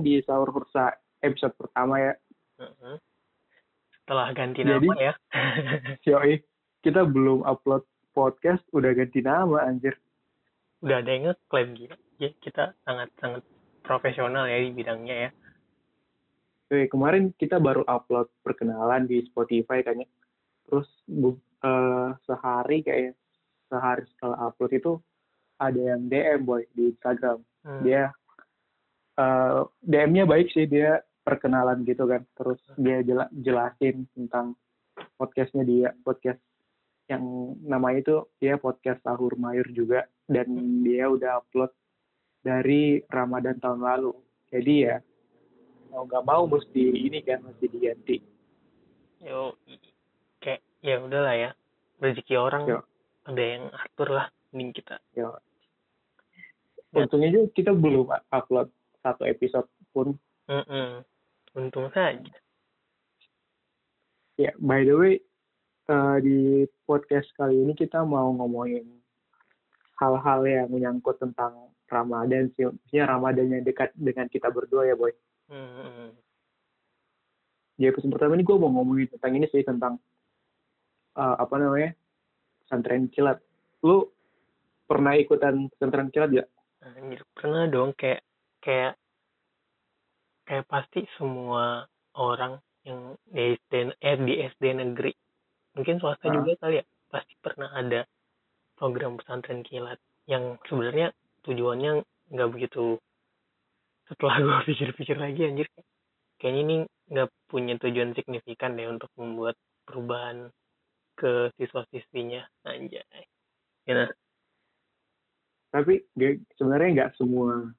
datang di Sahur Hursa episode pertama ya. Setelah ganti Jadi- nama ya. Yoi, kita belum upload podcast, udah ganti nama anjir. Udah ada yang ngeklaim gitu. Ya, kita sangat-sangat profesional ya di bidangnya ya. Oke, kemarin kita baru upload perkenalan di Spotify kan ya. Terus bu- eh, sehari kayak sehari setelah upload itu ada yang DM boy di Instagram. Hmm. Dia eh, DM-nya baik sih dia perkenalan gitu kan. Terus dia jela- jelasin tentang podcastnya dia, podcast yang namanya itu dia podcast Sahur Mayur juga dan dia udah upload dari Ramadan tahun lalu. Jadi ya mau nggak mau mesti ini kan mesti diganti. Yo, kayak ya udahlah ya. Rezeki orang Yo. ada yang atur lah mending kita. Ya. Ya. Untungnya juga kita belum upload satu episode pun. Mm-mm. Untung saja. Ya, by the way, eh, di podcast kali ini kita mau ngomongin hal-hal yang menyangkut tentang Ramadan sih. Maksudnya Ramadan yang dekat dengan kita berdua ya, Boy. Mm-mm. Di episode pertama ini gue mau ngomongin tentang ini sih, tentang eh, apa namanya, pesantren kilat. Lu pernah ikutan pesantren kilat ya? Anjir, pernah dong kayak kayak kayak pasti semua orang yang di SD eh di SD negeri mungkin swasta Ah. juga kali ya pasti pernah ada program pesantren kilat yang sebenarnya tujuannya nggak begitu setelah gue pikir-pikir lagi anjir kayaknya ini nggak punya tujuan signifikan deh untuk membuat perubahan ke siswa-siswinya anjay ya nah. tapi sebenarnya nggak semua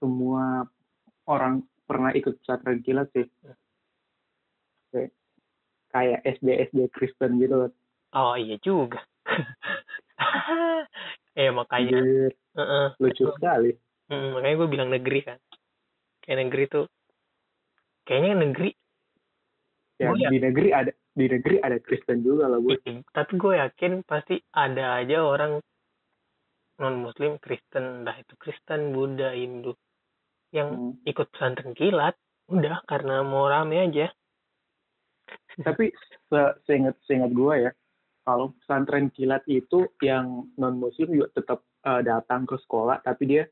semua orang pernah ikut pesantren kilat sih kayak, kayak SD SD Kristen gitu loh. Oh iya juga. eh makanya, Anjir, Heeh. lucu sekali Mm, makanya gue bilang negeri kan. Kayak negeri tuh, kayaknya negeri. ya iya. di negeri ada di negeri ada Kristen juga lah gue ih, Tapi gue yakin pasti ada aja orang non Muslim Kristen, entah itu Kristen, Buddha, Hindu, yang Hmm. ikut pesantren kilat. Udah karena mau rame aja. tapi se- seingat seingat gue ya kalau pesantren kilat itu yang non muslim juga tetap eh, datang ke sekolah tapi dia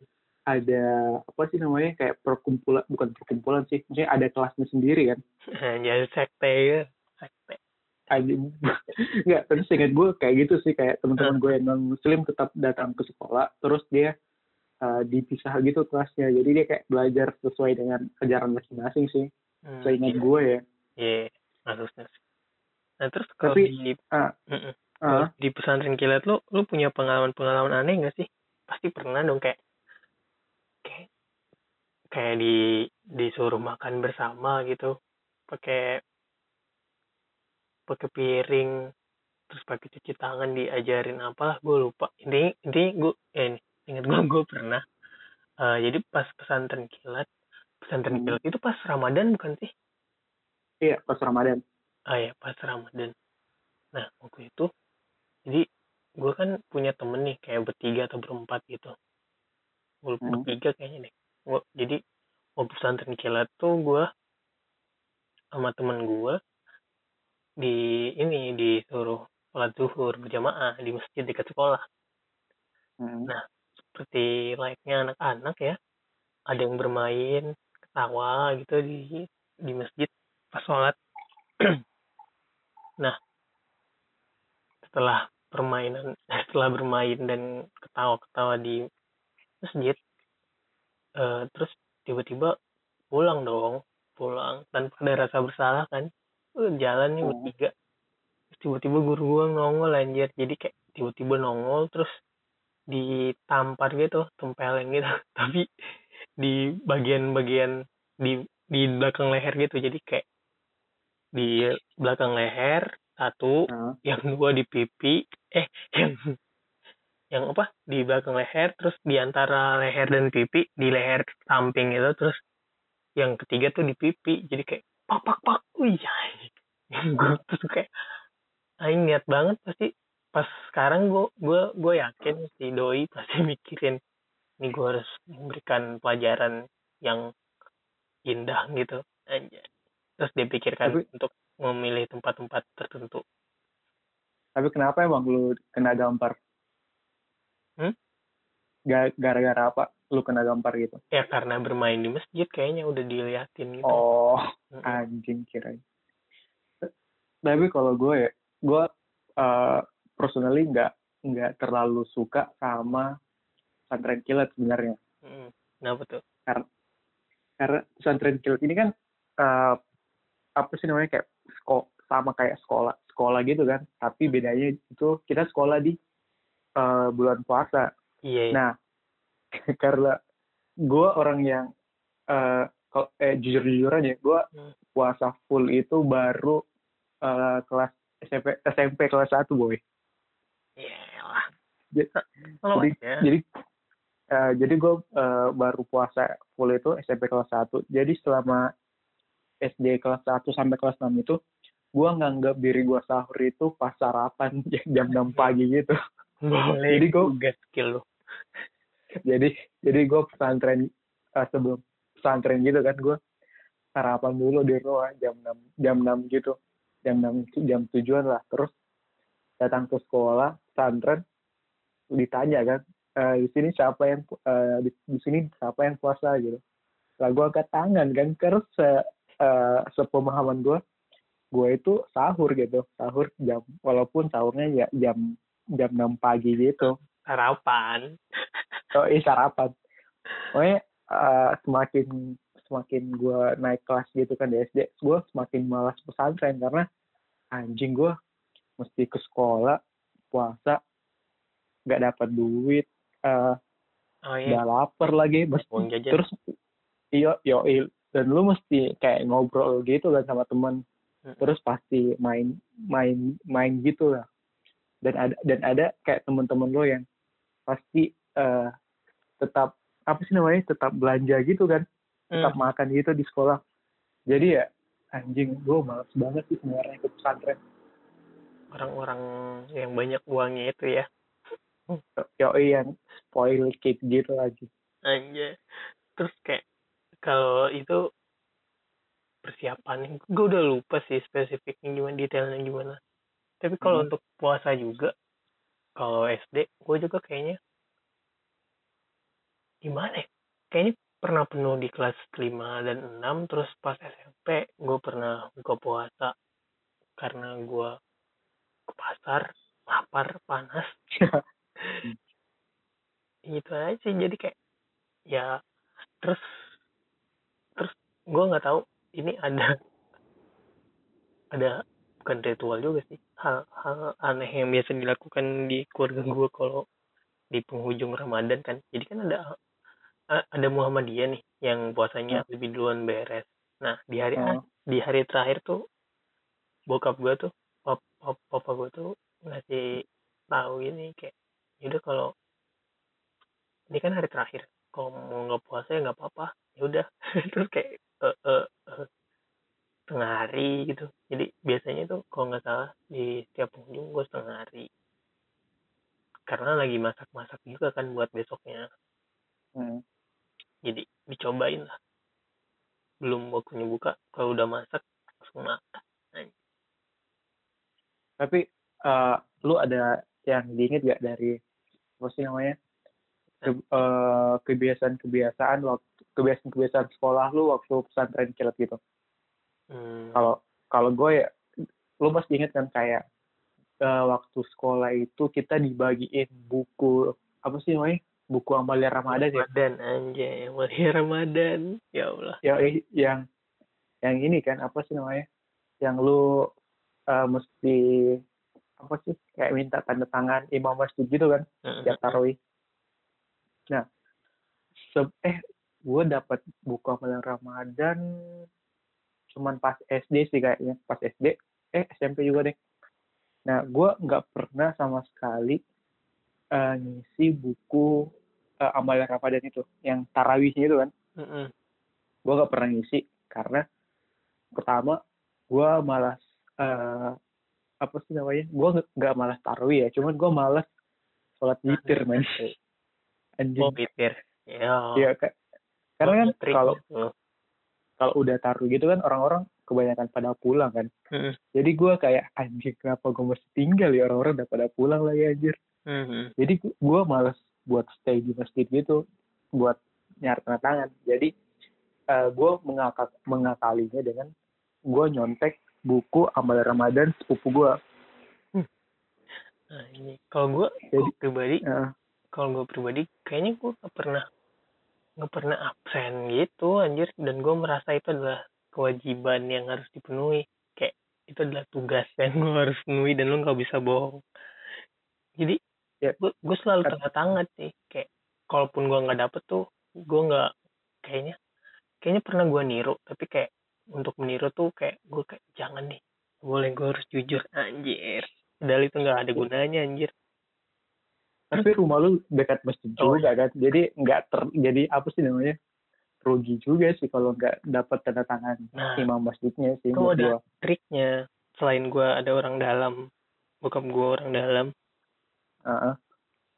ada apa sih namanya kayak perkumpulan bukan perkumpulan sih maksudnya ada kelasnya sendiri kan Jadi sekte ya. Sekte. aja nggak tapi seingat gue kayak gitu sih kayak teman-teman gue yang non muslim tetap datang ke sekolah terus dia uh, dipisah gitu kelasnya. Jadi dia kayak belajar sesuai dengan ajaran masing-masing sih. Hmm, seingat iya. gue ya. Iya, sih. Nah terus kalau Tapi, di ah, Kalau di pesantren kilat lu lu punya pengalaman-pengalaman aneh gak sih? Pasti pernah dong kayak kayak kayak di disuruh makan bersama gitu. Pakai pakai piring terus pakai cuci tangan diajarin apa gue lupa. Ini ini gue eh, ini ingat gue gue pernah Eh, jadi pas pesantren kilat pesantren Hmm. kilat itu pas ramadan bukan sih iya pas ramadan ah ya pas Ramadan nah waktu itu jadi gue kan punya temen nih kayak bertiga atau berempat gitu gue Hmm. bertiga kayaknya deh gua, jadi waktu pesantren kilat tuh gue sama temen gue di ini disuruh sholat zuhur berjamaah di masjid dekat sekolah Hmm. Nah. Seperti layaknya anak-anak ya. Ada yang bermain ketawa gitu di di masjid pas sholat. Nah setelah permainan setelah bermain dan ketawa-ketawa di masjid eh, terus tiba-tiba pulang dong pulang tanpa ada rasa bersalah kan. Eh, jalan nih Hmm. bertiga. Tiba-tiba guru gua nongol anjir. Jadi kayak tiba-tiba nongol terus ditampar gitu tempelin gitu. Tapi di bagian-bagian di di belakang leher gitu. Jadi kayak di belakang leher satu Ah, yang dua di pipi eh yang yang apa? Di belakang leher terus di antara leher dan pipi di leher samping itu terus yang ketiga tuh di pipi. Jadi kayak pak pak pak wih gue tuh kayak aing niat banget pasti pas sekarang gue gue gue yakin si doi pasti mikirin ini gue harus memberikan pelajaran yang indah gitu aja terus dipikirkan Tapi- untuk memilih tempat-tempat tertentu Tapi kenapa emang lu kena gampar? Hmm? Ga- Gara-gara apa lu kena gampar gitu? ya karena bermain di masjid kayaknya udah diliatin gitu Oh, Mm-mm. anjing kirain. Tapi kalau gue ya, gue uh, personally nggak nggak terlalu suka sama pesantren kilat sebenarnya. Mm-mm. kenapa tuh Karena pesantren kilat ini kan uh, apa sih namanya kayak sekolah sama kayak sekolah sekolah gitu kan. Tapi bedanya itu kita sekolah di uh, bulan puasa. iya iya. Nah, karena gue orang yang eh kalau eh, jujur-jujuran ya, gue Hmm. puasa full itu baru eh, kelas SMP SMP kelas 1 boy. Jadi- jadi- aja. Jadi eh, jadi gue eh, baru puasa full itu SMP kelas 1. Jadi selama SD kelas 1 sampai kelas 6 itu gue nganggap diri gue sahur itu pas sarapan jam 6 pagi gitu. boleh jadi juga skill lu jadi jadi gue pesantren eh, sebelum pesantren gitu kan gue sarapan dulu di rumah jam 6 jam 6 gitu jam 6 jam tujuan lah terus datang ke sekolah pesantren ditanya kan eh, di sini siapa yang eh, di, di sini siapa yang puasa? Gitu. Lah gue angkat tangan kan terus se, eh, sepemahaman gue gue itu sahur gitu sahur jam walaupun sahurnya ya jam jam 6 pagi gitu. Sarapan. Oh iya sarapan. Pokoknya eh, semakin semakin gue naik kelas gitu kan di SD gue semakin malas pesantren karena anjing gue mesti ke sekolah puasa nggak dapat duit eh oh iya. udah lapar lagi mesti terus iyo yo dan lu mesti kayak ngobrol gitu kan sama teman Mm. terus pasti main main main gitu lah. Dan ada dan ada kayak teman-teman lo yang pasti eh, tetap apa sih namanya tetap belanja gitu kan. Tetap Hmm. makan gitu di sekolah. Jadi ya anjing gue males banget sih sebenarnya ke pesantren. Orang-orang yang banyak uangnya itu ya yo yang spoil kid gitu lagi aja terus kayak kalau itu persiapan gue udah lupa sih spesifiknya gimana detailnya gimana. Tapi kalau Hmm. untuk puasa juga kalau SD gue juga kayaknya gimana ya? Kayaknya pernah penuh di kelas 5 dan 6 terus pas SMP gue pernah buka puasa karena gue ke pasar lapar panas gitu aja. Sih jadi kayak ya terus terus gue nggak tahu ini ada ada bukan ritual juga sih. Hal hal aneh yang biasa dilakukan di keluarga gue kalau di penghujung Ramadan kan. Jadi kan ada ada Muhammadiyah nih yang puasanya lebih duluan beres. Nah di hari Oh. di hari terakhir tuh bokap gue tuh pap, pap, papa gue tuh ngasih tahu ini kayak yaudah kalau ini kan hari terakhir. Kalau mau nggak puasa ya nggak apa-apa. Ya udah. Terus kayak eh, eh, eh, setengah hari gitu. Jadi biasanya tuh kalau nggak salah di setiap pengunjung gue setengah hari. Karena lagi masak-masak juga kan buat besoknya. Hmm. jadi dicobain lah. Belum waktunya buka kalau udah masak langsung makan tapi eh, lu ada yang diinget gak dari apa sih namanya ke- eh, kebiasaan-kebiasaan waktu kebiasaan-kebiasaan sekolah lu waktu pesantren kilat gitu. Hmm, kalau kalau gue ya lu pasti inget kan kayak eh, waktu sekolah itu kita dibagiin buku apa sih namanya? Buku amalia ramadan ya? Ramadan anjay Amalia Ramadan. Ya Allah. Ya eh, yang yang ini kan apa sih namanya? Yang lu eh, mesti apa sih? Kayak minta tanda tangan imam masjid gitu kan? Hmm, tiap tarawih. Nah, se- eh gue dapat buku amalan Ramadan cuman pas SD sih kayaknya pas SD eh SMP juga deh. Nah, gue nggak pernah sama sekali eh, ngisi buku eh, amalan Ramadan itu yang tarawihnya itu kan. Mm-mm. Gue nggak pernah ngisi karena pertama gue malas eh, apa sih namanya? Gue nggak malas tarawih ya, cuman gue malas sholat witir men. Anjing. oh pikir ya Iya, Kak. Karena kan kalau gitu. kalau udah taruh gitu kan orang-orang kebanyakan pada pulang kan Mm-mm. jadi gue kayak anjir kenapa gue mesti tinggal ya orang-orang udah pada pulang lagi anjir Mhm. jadi gue males buat stay di masjid gitu buat nyari tanda tangan jadi gue mengakal mengakalinya dengan gue nyontek buku amal ramadan sepupu gue Nah, ini kalau gue Jadi- pribadi, Heeh. Kalau gue pribadi, kayaknya gue gak pernah nggak pernah absen gitu, anjir. Dan gue merasa itu adalah kewajiban yang harus dipenuhi. Kayak itu adalah tugas yang gue harus penuhi dan lo nggak bisa bohong. Jadi, Ya. gue gue selalu tanda tangan sih. Kayak kalaupun gue nggak dapet tuh, gue nggak kayaknya kayaknya pernah gue niru, tapi kayak untuk meniru tuh kayak gue kayak jangan nih, boleh gue harus jujur anjir. Padahal itu nggak ada gunanya anjir. Tapi rumah lu dekat masjid Oh, juga kan jadi nggak ter jadi apa sih namanya rugi juga sih kalau nggak dapat tanda tangan Nah. imam masjidnya sih Kalau ada gua. triknya, selain gue ada orang dalam, bokap gue orang dalam, Heeh.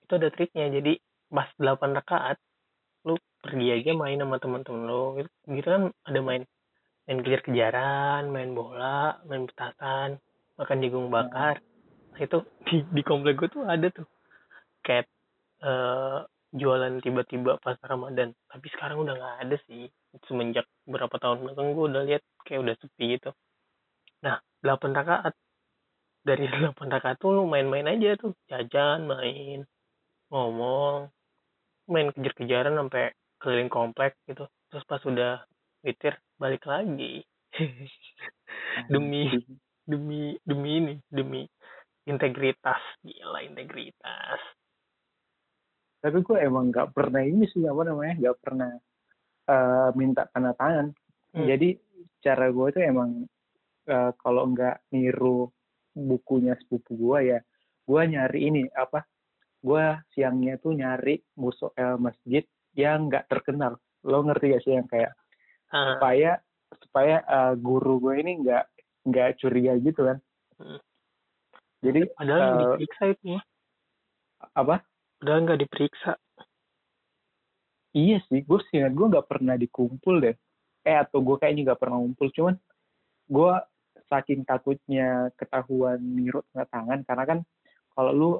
itu ada triknya. Jadi pas 8 rakaat, lu pergi aja main sama teman-teman lo. Gitu, gitu kan ada main main kejar-kejaran, main bola, main petasan, makan jagung bakar. Nah, itu di di komplek gue tuh ada tuh kayak eh, jualan tiba-tiba pas Ramadan. Tapi sekarang udah nggak ada sih. Semenjak berapa tahun belakang gue udah lihat kayak udah sepi gitu. Nah, 8 rakaat. Dari 8 rakaat tuh lu main-main aja tuh. Jajan, main, ngomong, main kejar-kejaran sampai keliling komplek gitu. Terus pas udah witir, balik lagi. demi demi demi ini, demi integritas. Gila integritas. Tapi gue emang nggak pernah ini sih apa namanya nggak pernah eh, minta tanda tangan Hmm. jadi cara gue tuh emang eh, kalau nggak niru bukunya sepupu gue ya gue nyari ini apa gue siangnya tuh nyari musuh eh, masjid yang nggak terkenal lo ngerti gak sih yang kayak Ah, supaya supaya eh, guru gue ini nggak nggak curiga gitu kan Hmm. jadi padahal diperiksa itu mah. apa Padahal nggak diperiksa. Iya sih, gue sih gue nggak pernah dikumpul deh. Eh atau gue kayaknya nggak pernah ngumpul, cuman gue saking takutnya ketahuan niru tanda tangan karena kan kalau lu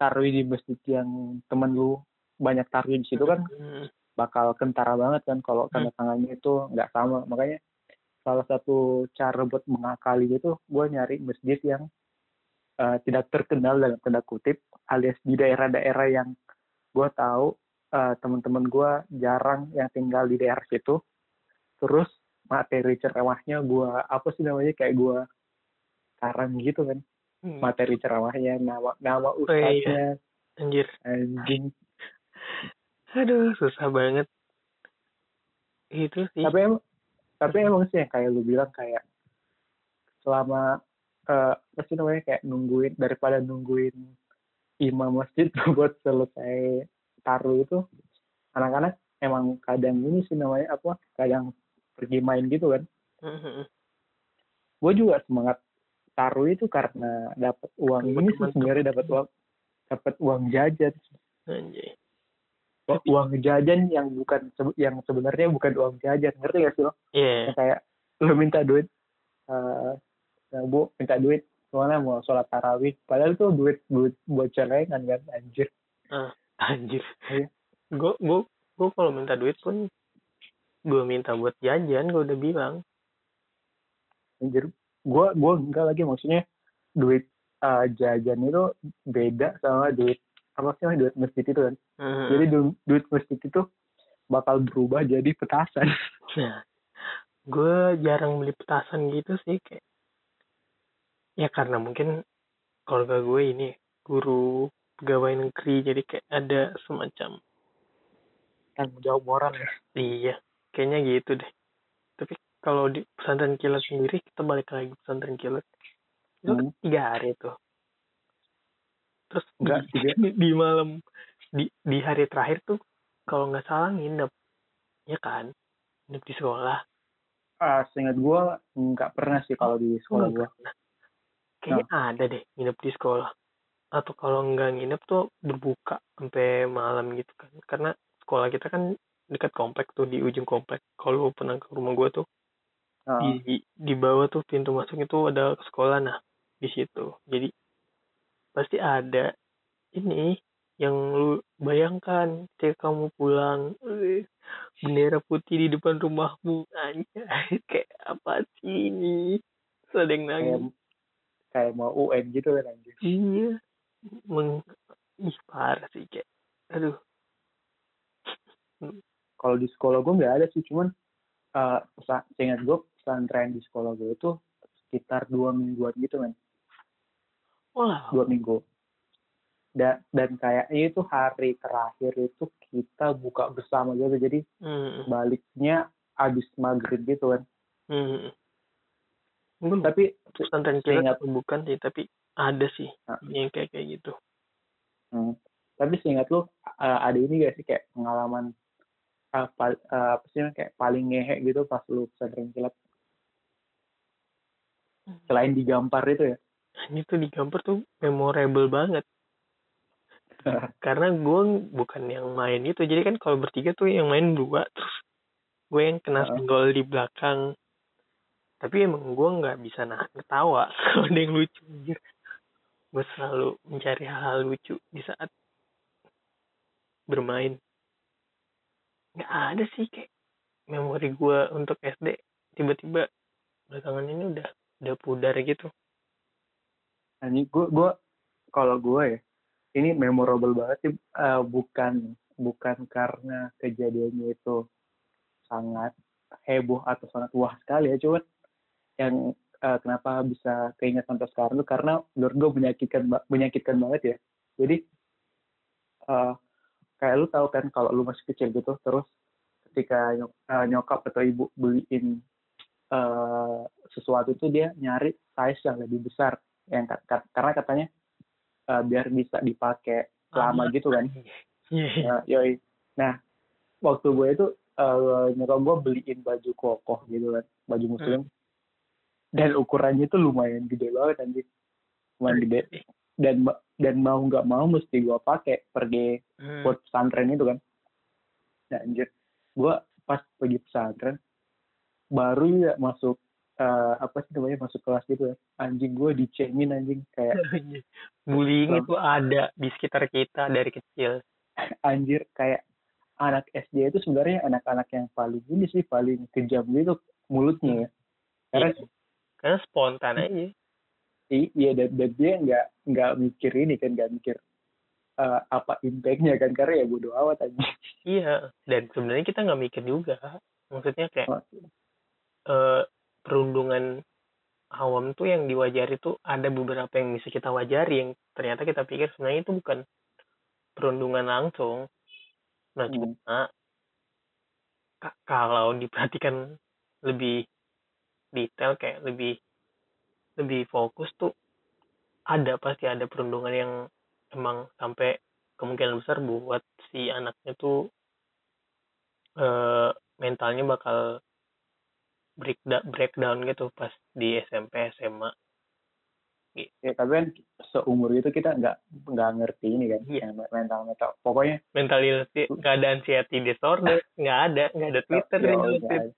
taruh di masjid yang temen lu banyak taruh di situ kan Hmm. bakal kentara banget kan kalau tanda tangannya itu nggak sama makanya salah satu cara buat mengakali itu gue nyari masjid yang eh, tidak terkenal dalam tanda kutip alias di daerah-daerah yang gue tahu eh, teman-teman gue jarang yang tinggal di daerah situ terus materi ceramahnya gue apa sih namanya kayak gue karang gitu kan Hmm. materi ceramahnya nama nama Oh, iya. ustadznya Anjir. anjing Aduh, susah banget. Itu sih. tapi emang tapi emang sih yang kayak lu bilang kayak selama eh apa sih namanya kayak nungguin daripada nungguin imam masjid buat selesai taruh itu anak-anak emang kadang ini sih namanya apa kadang pergi main gitu kan. Mhm. gue juga semangat taruh itu karena dapat uang ini sih sebenarnya dapat uang dapat uang jajan. Anjay. uang jajan yang bukan yang sebenarnya bukan uang jajan ngerti gak sih lo? Yang kayak lu minta duit eh ya, bu minta duit soalnya mau sholat tarawih padahal tuh duit duit buat celengan kan anjir Anjir. Iya. Gue gue gue kalau minta duit pun gue minta buat jajan, gue udah bilang. anjir gua gua enggak lagi maksudnya duit eh, jajan itu beda sama duit apa sih duit masjid itu kan Mhm. jadi du- duit masjid itu bakal berubah jadi petasan Nah, gue jarang beli petasan gitu sih kayak. Ya karena mungkin keluarga gue ini guru pegawai negeri jadi kayak ada semacam tanggung jawab moral ya Iya, kayaknya gitu deh. Tapi kalau di pesantren kilat sendiri, kita balik lagi pesantren kilat. Itu kan Hmm. tiga hari tuh. Terus Enggak, di, di, di malam, di, di hari terakhir tuh, kalau nggak salah nginep. Ya kan? Nginep di sekolah. ah seingat gua nggak pernah sih kalau di sekolah Oh, Kayaknya ada deh nginep di sekolah. Atau kalau nggak nginep tuh berbuka sampai malam gitu kan. Karena sekolah kita kan dekat komplek tuh di ujung komplek. Kalau lu pernah ke rumah gue tuh Ah, di di bawah tuh pintu masuk itu ada sekolah. Nah di situ. Jadi pasti ada ini yang lu bayangkan ketika kamu pulang bendera putih di depan rumahmu. Anjay kayak apa sih ini? Terus ada yang kayak nangis kayak mau UN gitu kan anjir. iya meng ih parah sih kayak aduh Kalau di sekolah gue nggak ada sih, cuman eh pesa- seingat gue pesantren di sekolah gue itu sekitar dua mingguan gitu kan, wah dua minggu. Dan, dan kayaknya itu hari terakhir itu kita buka bersama gitu, jadi hmm, baliknya abis maghrib gitu kan. hmm. Lupa Tapi pesantren kilat atau bukan sih tapi ada sih Ah. yang kayak kayak gitu Hmm. Tapi seingat lu uh, ada ini gak sih kayak pengalaman uh, pal- uh, apa sih kayak paling ngehe gitu pas lu pesantren kilat selain digampar itu ya? ini tuh di gambar tuh memorable banget karena gue bukan yang main itu jadi kan kalau bertiga tuh yang main dua terus gue yang kena Heeh. senggol di belakang tapi emang gue nggak bisa nahan ketawa kalau ada yang lucu anjir. Gue selalu mencari hal-hal lucu di saat bermain. Nggak ada sih kayak memori gue untuk SD tiba-tiba belakangan ini udah udah pudar gitu. Anjing gue gue kalau gue ya ini memorable banget sih uh, bukan bukan karena kejadiannya itu sangat heboh atau sangat wah sekali ya cuman yang uh, kenapa bisa keinget sampai sekarang tuh karena menurut gue menyakitkan menyakitkan banget ya jadi uh, kayak lu tahu kan kalau lu masih kecil gitu terus ketika nyok- uh, nyokap atau ibu beliin uh, sesuatu itu dia nyari size yang lebih besar yang ka- ka- karena katanya uh, biar bisa dipakai lama gitu kan. Nah, yoi. Nah, waktu gue itu uh, nyokap gue beliin baju kokoh gitu kan, baju muslim. Dan ukurannya itu lumayan gede banget anjir. Lumayan gede. Dan dan mau nggak mau mesti gue pakai pergi Hmm. buat pesantren itu kan. Nah, anjir. Gue pas pergi pesantren baru ya masuk uh, apa sih namanya masuk kelas gitu ya. Anjing gue dicengin anjing kayak bullying itu ada di sekitar kita dari kecil anjir kayak anak SD itu sebenarnya anak-anak yang paling ini sih paling kejam gitu mulutnya ya karena Iya. Karena spontan aja. I- iya dan, dan dia nggak nggak mikir ini kan nggak mikir eh, apa impactnya kan karena ya bodo amat aja. Iya dan sebenarnya kita nggak mikir juga. Maksudnya kayak Oh. eh, perundungan awam tuh yang diwajari tuh ada beberapa yang bisa kita wajari yang ternyata kita pikir sebenarnya itu bukan perundungan langsung. Nah Hmm. cuma kalau diperhatikan lebih detail kayak lebih lebih fokus tuh ada pasti ada perundungan yang emang sampai kemungkinan besar buat si anaknya tuh eh mentalnya bakal break breakdown gitu pas di SMP SMA ya tapi kan seumur itu kita nggak nggak ngerti ini kan Iya. mental mental pokoknya mental illness nggak ada anxiety disorder nggak ada nggak ada Twitter ya yang Allah, ngurusin. guys.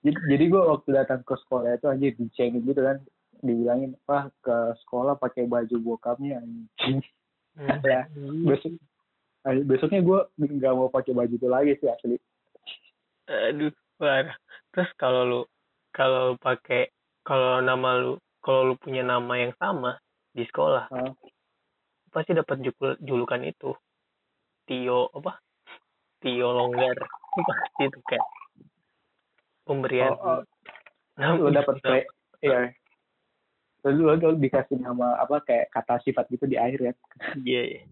Jadi, jadi gue waktu datang ke sekolah itu anjir dicengin gitu kan. Dibilangin wah ke sekolah pakai baju bokapnya anjing. Hmm. ya besok besoknya gue nggak mau pakai baju itu lagi sih asli. Aduh parah. Terus kalau lu kalau pakai kalau nama lu kalau lu punya nama yang sama di sekolah Hah? pasti dapat julukan itu. Tio apa? Tio longgar. Pasti itu kan pemberian. Oh, oh. nama- lu dapat play iya. Lu, lu, lu dikasih nama apa kayak kata sifat gitu di akhir ya? Iya iya.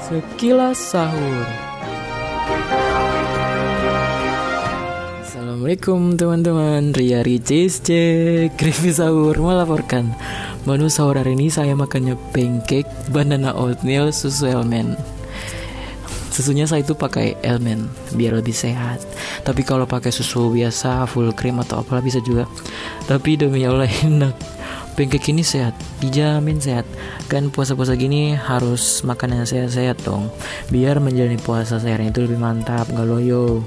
Sekilas sahur. Assalamualaikum teman-teman. Ria Ricis cek Review sahur melaporkan. Menu sahur hari ini saya makannya pancake Banana oatmeal susu elmen Susunya saya itu pakai elmen Biar lebih sehat. Tapi kalau pakai susu biasa full cream atau apalah bisa juga. Tapi demi Allah enak. Pancake ini sehat dijamin sehat. Kan puasa-puasa gini harus makan yang sehat-sehat dong. Biar menjalani puasa sehatnya itu lebih mantap gak loyo.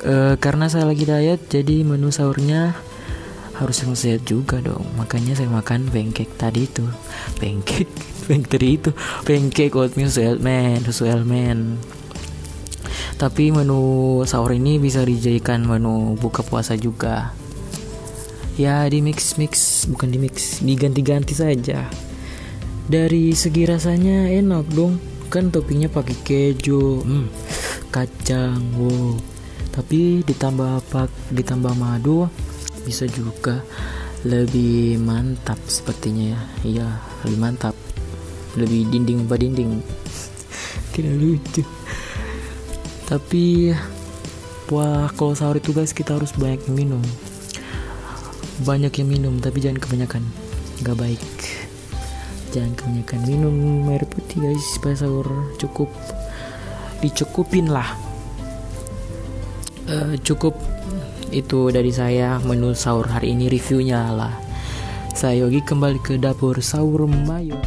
E, karena saya lagi diet jadi menu sahurnya harus yang sehat juga dong. Makanya saya makan pancake tadi itu. Pancake pancake tadi itu. Pancake oatmeal sehat man sesuai man tapi menu sahur ini bisa dijadikan menu buka puasa juga. Ya di mix mix bukan di mix diganti-ganti saja. Dari segi rasanya enak dong. Kan toppingnya pakai keju hmm, kacang wow. Tapi ditambah pak ditambah madu bisa juga lebih mantap sepertinya ya. Iya lebih mantap. Lebih dinding apa dinding. Kira lucu. Tapi wah kalau sahur itu guys kita harus banyak minum. Banyak yang minum tapi jangan kebanyakan. Nggak baik. Jangan kebanyakan minum air putih guys supaya sahur cukup dicukupin lah. Uh, cukup itu dari saya menu sahur hari ini reviewnya lah. Saya Yogi kembali ke dapur sahur Mayo